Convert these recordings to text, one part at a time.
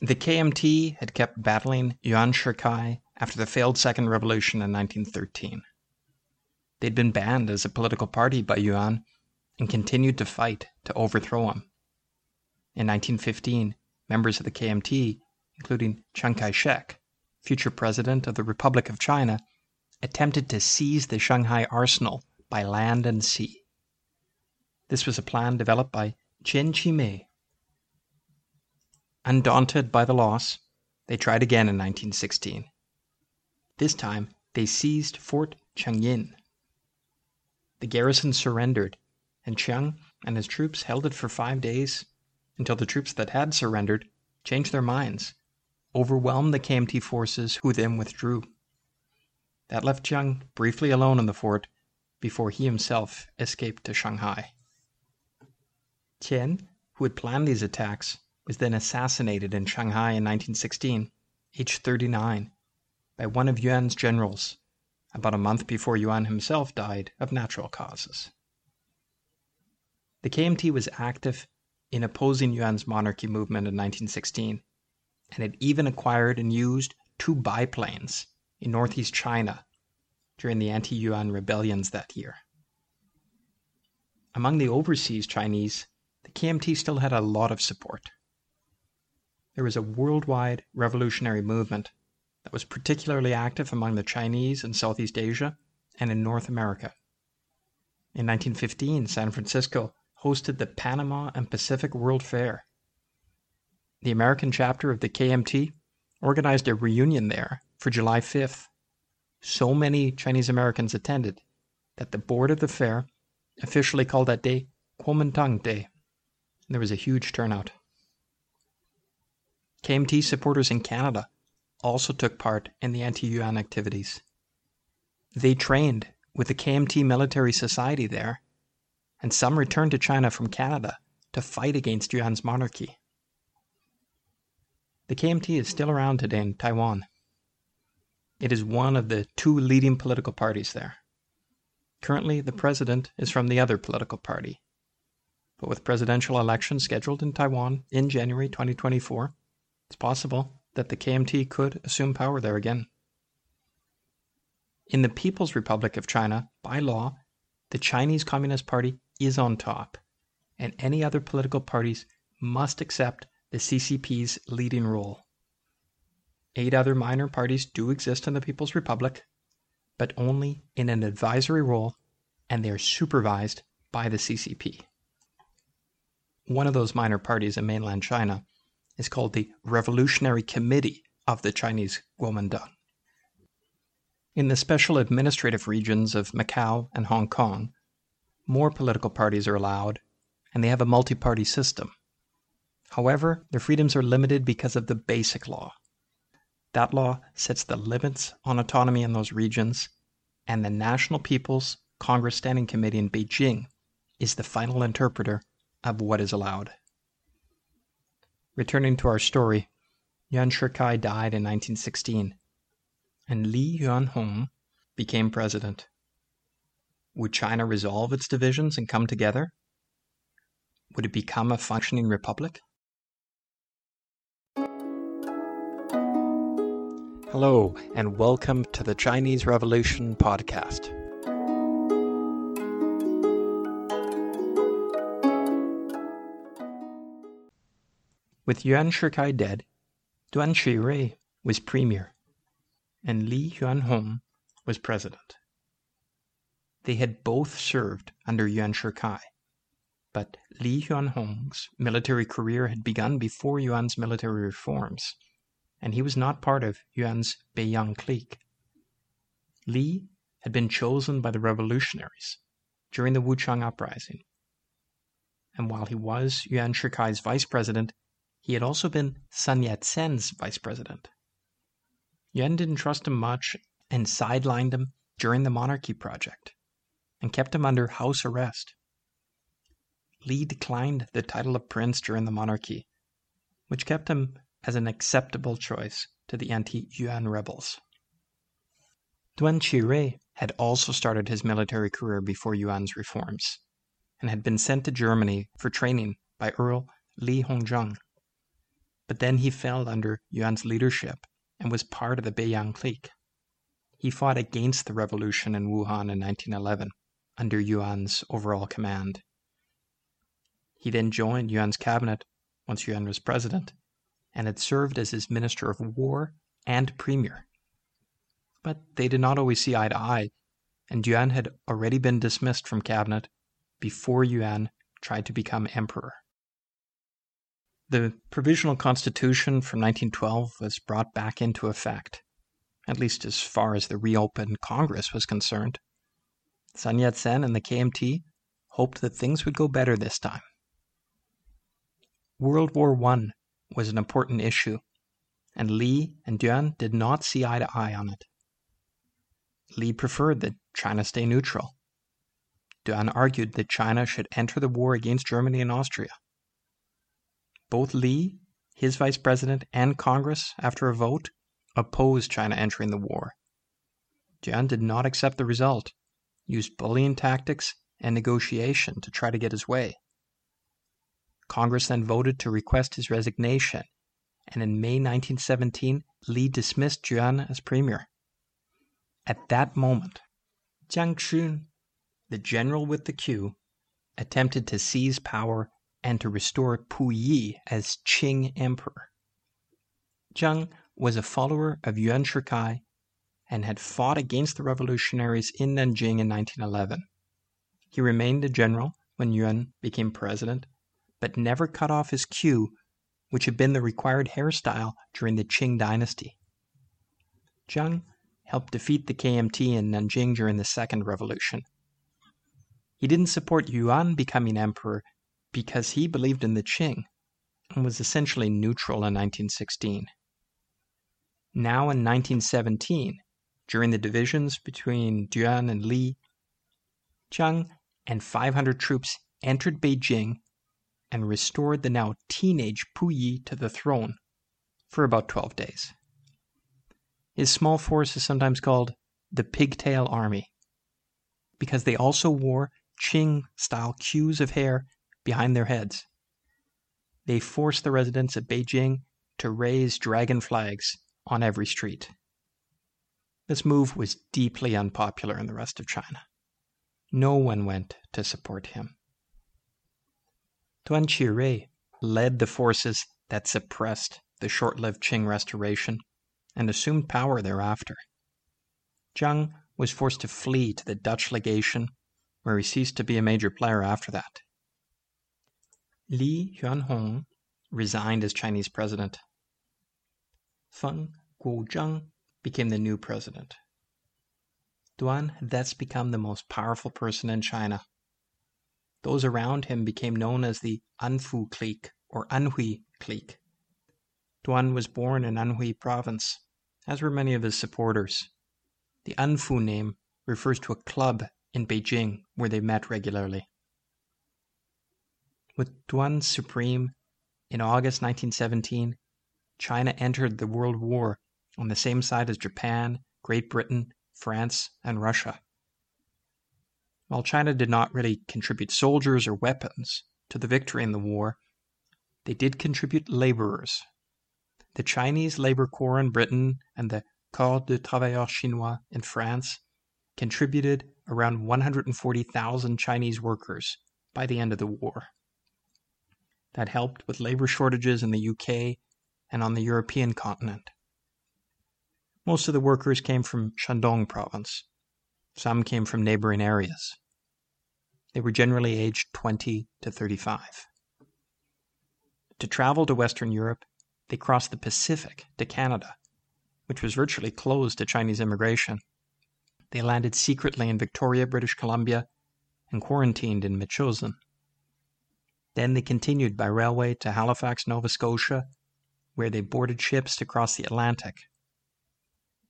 The KMT had kept battling Yuan Shikai after the failed Second Revolution in 1913. They'd been banned as a political party by Yuan and continued to fight to overthrow him. In 1915, members of the KMT, including Chiang Kai shek, future president of the Republic of China, attempted to seize the Shanghai arsenal by land and sea. This was a plan developed by Chen Qimei. Undaunted by the loss, they tried again in 1916. This time, they seized Fort Jiangyin. The garrison surrendered, and Chiang and his troops held it for five days until the troops that had surrendered changed their minds, overwhelmed the KMT forces, who then withdrew. That left Chiang briefly alone in the fort before he himself escaped to Shanghai. Chen, who had planned these attacks, was then assassinated in Shanghai in 1916, aged 39, by one of Yuan's generals, about a month before Yuan himself died of natural causes. The KMT was active in opposing Yuan's monarchy movement in 1916, and it even acquired and used two biplanes in northeast China during the anti Yuan rebellions that year. Among the overseas Chinese, the KMT still had a lot of support. There was a worldwide revolutionary movement that was particularly active among the Chinese in Southeast Asia and in North America. In 1915, San Francisco hosted the Panama and Pacific World Fair. The American chapter of the KMT organized a reunion there for July 5th. So many Chinese Americans attended that the board of the fair officially called that day Kuomintang Day. There was a huge turnout. KMT supporters in Canada also took part in the anti Yuan activities. They trained with the KMT Military Society there and some returned to China from Canada to fight against Yuan's monarchy. The KMT is still around today in Taiwan. It is one of the two leading political parties there. Currently, the president is from the other political party. But with presidential elections scheduled in Taiwan in January 2024, it's possible that the KMT could assume power there again. In the People's Republic of China, by law, the Chinese Communist Party is on top, and any other political parties must accept the CCP's leading role. Eight other minor parties do exist in the People's Republic, but only in an advisory role, and they are supervised by the CCP. One of those minor parties in mainland China is called the Revolutionary Committee of the Chinese Kuomintang. In the special administrative regions of Macau and Hong Kong, more political parties are allowed, and they have a multi party system. However, their freedoms are limited because of the Basic Law. That law sets the limits on autonomy in those regions, and the National People's Congress Standing Committee in Beijing is the final interpreter of what is allowed. Returning to our story, Yuan Shikai died in 1916, and Li Yuanhong became president. Would China resolve its divisions and come together? Would it become a functioning republic? Hello, and welcome to the Chinese Revolution podcast. With Yuan Shikai dead, Duan Qirui was premier, and Li Yuanhong was president. They had both served under Yuan Shikai, but Li Yuanhong's military career had begun before Yuan's military reforms, and he was not part of Yuan's Beiyang clique. Li had been chosen by the revolutionaries during the Wuchang uprising, and while he was Yuan Shikai's vice president, he had also been Sun Yat sen's vice president. Yuan didn't trust him much and sidelined him during the monarchy project and kept him under house arrest. Li declined the title of prince during the monarchy, which kept him as an acceptable choice to the anti Yuan rebels. Duan Qirui had also started his military career before Yuan's reforms and had been sent to Germany for training by Earl Li Hongzhang. But then he fell under Duan's leadership and was part of the Beiyang clique. He fought against the revolution in Wuhan in 1911 under Yuan's overall command. He then joined Yuan's cabinet once Yuan was president and had served as his Minister of War and Premier. But they did not always see eye to eye, and Yuan had already been dismissed from cabinet before Yuan tried to become emperor. The Provisional Constitution from 1912 was brought back into effect, at least as far as the reopened Congress was concerned. Sun Yat sen and the KMT hoped that things would go better this time. World War I was an important issue, and Li and Duan did not see eye to eye on it. Li preferred that China stay neutral. Duan argued that China should enter the war against Germany and Austria. Both Li, his vice president, and Congress, after a vote, opposed China entering the war. Duan did not accept the result, used bullying tactics and negotiation to try to get his way. Congress then voted to request his resignation, and in May 1917, Li dismissed Duan as premier. At that moment, Zhang Xun, the general with the queue, attempted to seize power and to restore Puyi as Qing emperor. Zhang was a follower of Yuan Shikai and had fought against the revolutionaries in Nanjing in 1911. He remained a general when Yuan became president but never cut off his queue, which had been the required hairstyle during the Qing dynasty. Zhang helped defeat the KMT in Nanjing during the Second Revolution. He didn't support Yuan becoming emperor because he believed in the Qing and was essentially neutral in 1916. Now in 1917, during the divisions between Duan and Li, Zhang and 500 troops entered Beijing and restored the now teenage Puyi to the throne for about 12 days. His small force is sometimes called the Pigtail Army because they also wore Qing style queues of hair behind their heads. They forced the residents of Beijing to raise dragon flags on every street. This move was deeply unpopular in the rest of China. No one went to support him. Duan Qirui led the forces that suppressed the short-lived Qing restoration and assumed power thereafter. Zhang was forced to flee to the Dutch legation, where he ceased to be a major player after that. Li Yuanhong resigned as Chinese president. Feng Guozhang became the new president. Duan had thus become the most powerful person in China those around him became known as the Anfu clique or Anhui clique. Duan was born in Anhui province, as were many of his supporters. The Anfu name refers to a club in Beijing where they met regularly. With Duan supreme, in August 1917, China entered the World War on the same side as Japan, Great Britain, France, and Russia. While China did not really contribute soldiers or weapons to the victory in the war, they did contribute laborers. The Chinese Labor Corps in Britain and the Corps de Travailleurs Chinois in France contributed around 140,000 Chinese workers by the end of the war. That helped with labor shortages in the UK and on the European continent. Most of the workers came from Shandong province, some came from neighboring areas. They were generally aged 20 to 35. To travel to Western Europe, they crossed the Pacific to Canada, which was virtually closed to Chinese immigration. They landed secretly in Victoria, British Columbia, and quarantined in Metchosin. Then they continued by railway to Halifax, Nova Scotia, where they boarded ships to cross the Atlantic.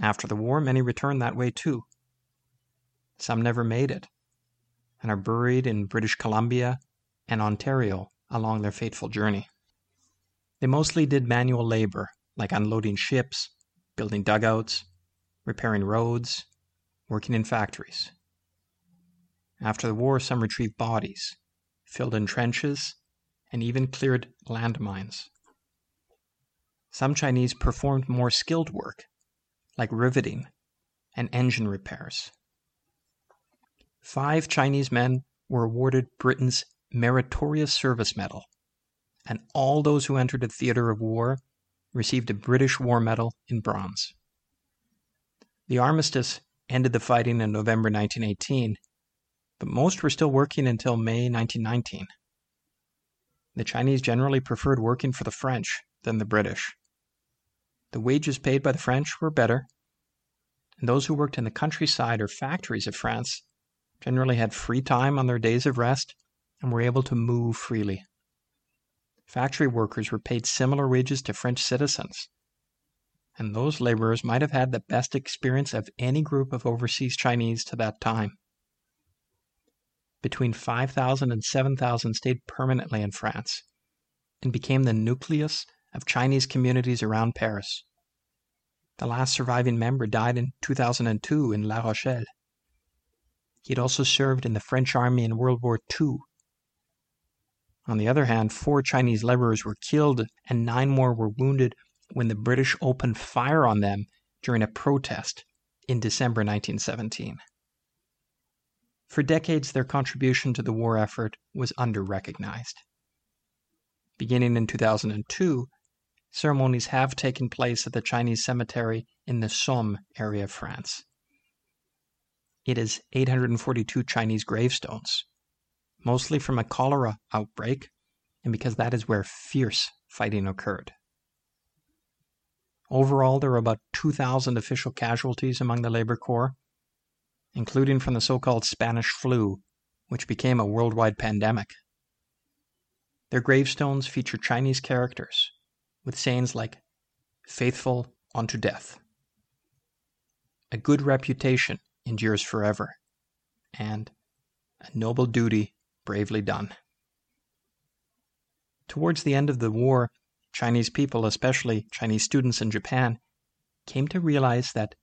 After the war, many returned that way too. Some never made it, and are buried in British Columbia and Ontario along their fateful journey. They mostly did manual labor, like unloading ships, building dugouts, repairing roads, working in factories. After the war, some retrieved bodies, filled in trenches, and even cleared landmines. some Chinese performed more skilled work, like riveting and engine repairs. Five Chinese men were awarded Britain's Meritorious Service Medal, and all those who entered the theater of war received a British War Medal in bronze. The armistice ended the fighting in November 1918, but most were still working until May 1919. The Chinese generally preferred working for the French than the British. The wages paid by the French were better, and those who worked in the countryside or factories of France generally had free time on their days of rest and were able to move freely. Factory workers were paid similar wages to French citizens, and those laborers might have had the best experience of any group of overseas Chinese to that time. Between 5,000 and 7,000 stayed permanently in France and became the nucleus of Chinese communities around Paris. The last surviving member died in 2002 in La Rochelle. He had also served in the French army in World War II. On the other hand, four Chinese laborers were killed and nine more were wounded when the British opened fire on them during a protest in December 1917. For decades, their contribution to the war effort was under-recognized. Beginning in 2002, ceremonies have taken place at the Chinese cemetery in the Somme area of France. It is 842 Chinese gravestones, mostly from a cholera outbreak, and because that is where fierce fighting occurred. Overall, there were about 2,000 official casualties among the Labor Corps, including from the so called Spanish flu, which became a worldwide pandemic. Their gravestones feature Chinese characters with sayings like, faithful unto death. A good reputation endures forever, and a noble duty bravely done. Towards the end of the war, Chinese people, especially Chinese students in Japan, came to realize that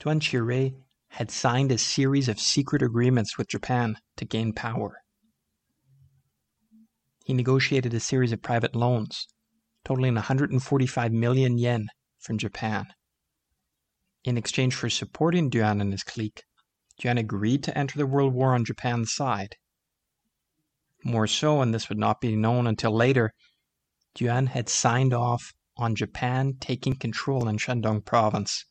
Duan Qirui had signed a series of secret agreements with Japan to gain power. He negotiated a series of private loans totaling 145 million yen from Japan in exchange for supporting Duan and his clique, Duan agreed to enter the World War on Japan's side. More so, and this would not be known until later, Duan had signed off on Japan taking control in Shandong province,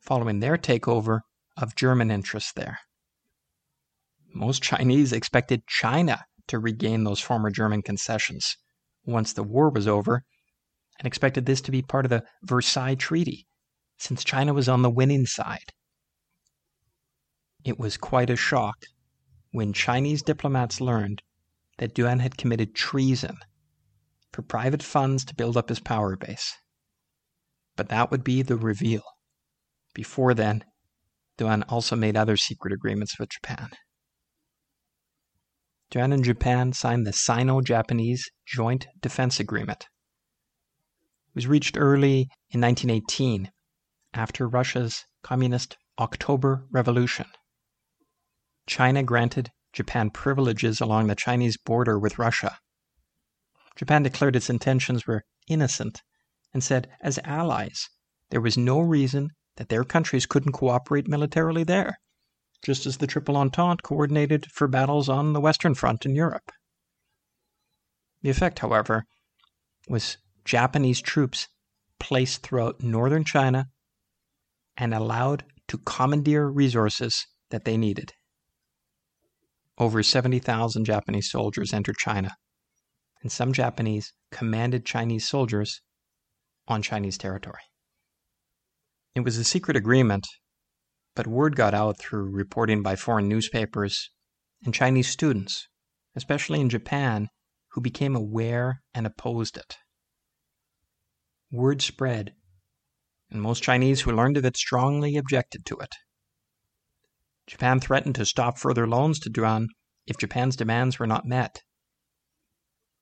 following their takeover of German interests there. Most Chinese expected China to regain those former German concessions once the war was over, and expected this to be part of the Versailles Treaty since China was on the winning side. It was quite a shock when Chinese diplomats learned that Duan had committed treason for private funds to build up his power base. But that would be the reveal. Before then, Duan also made other secret agreements with Japan. Duan and Japan signed the Sino Japanese Joint Defense Agreement. It was reached early in 1918 after Russia's Communist October Revolution. China granted Japan privileges along the Chinese border with Russia. Japan declared its intentions were innocent and said, as allies, there was no reason that their countries couldn't cooperate militarily there, just as the Triple Entente coordinated for battles on the Western Front in Europe. The effect, however, was Japanese troops placed throughout northern China and allowed to commandeer resources that they needed. Over 70,000 Japanese soldiers entered China, and some Japanese commanded Chinese soldiers on Chinese territory. It was a secret agreement, but word got out through reporting by foreign newspapers and Chinese students, especially in Japan, who became aware and opposed it. Word spread and most Chinese who learned of it strongly objected to it. Japan threatened to stop further loans to Duan if Japan's demands were not met.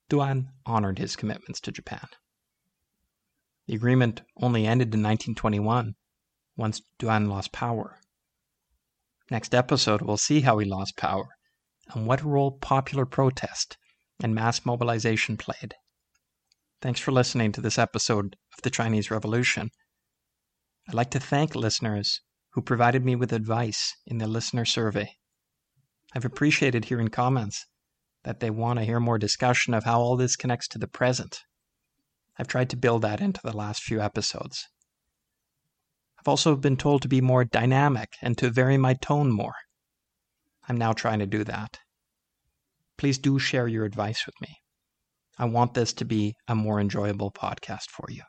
Duan honored his commitments to Japan. The agreement only ended in 1921, once Duan lost power. Next episode, we'll see how he lost power and what role popular protest and mass mobilization played. Thanks for listening to this episode of the Chinese Revolution. I'd like to thank listeners who provided me with advice in the listener survey. I've appreciated hearing comments that they want to hear more discussion of how all this connects to the present. I've tried to build that into the last few episodes. I've also been told to be more dynamic and to vary my tone more. I'm now trying to do that. Please do share your advice with me. I want this to be a more enjoyable podcast for you.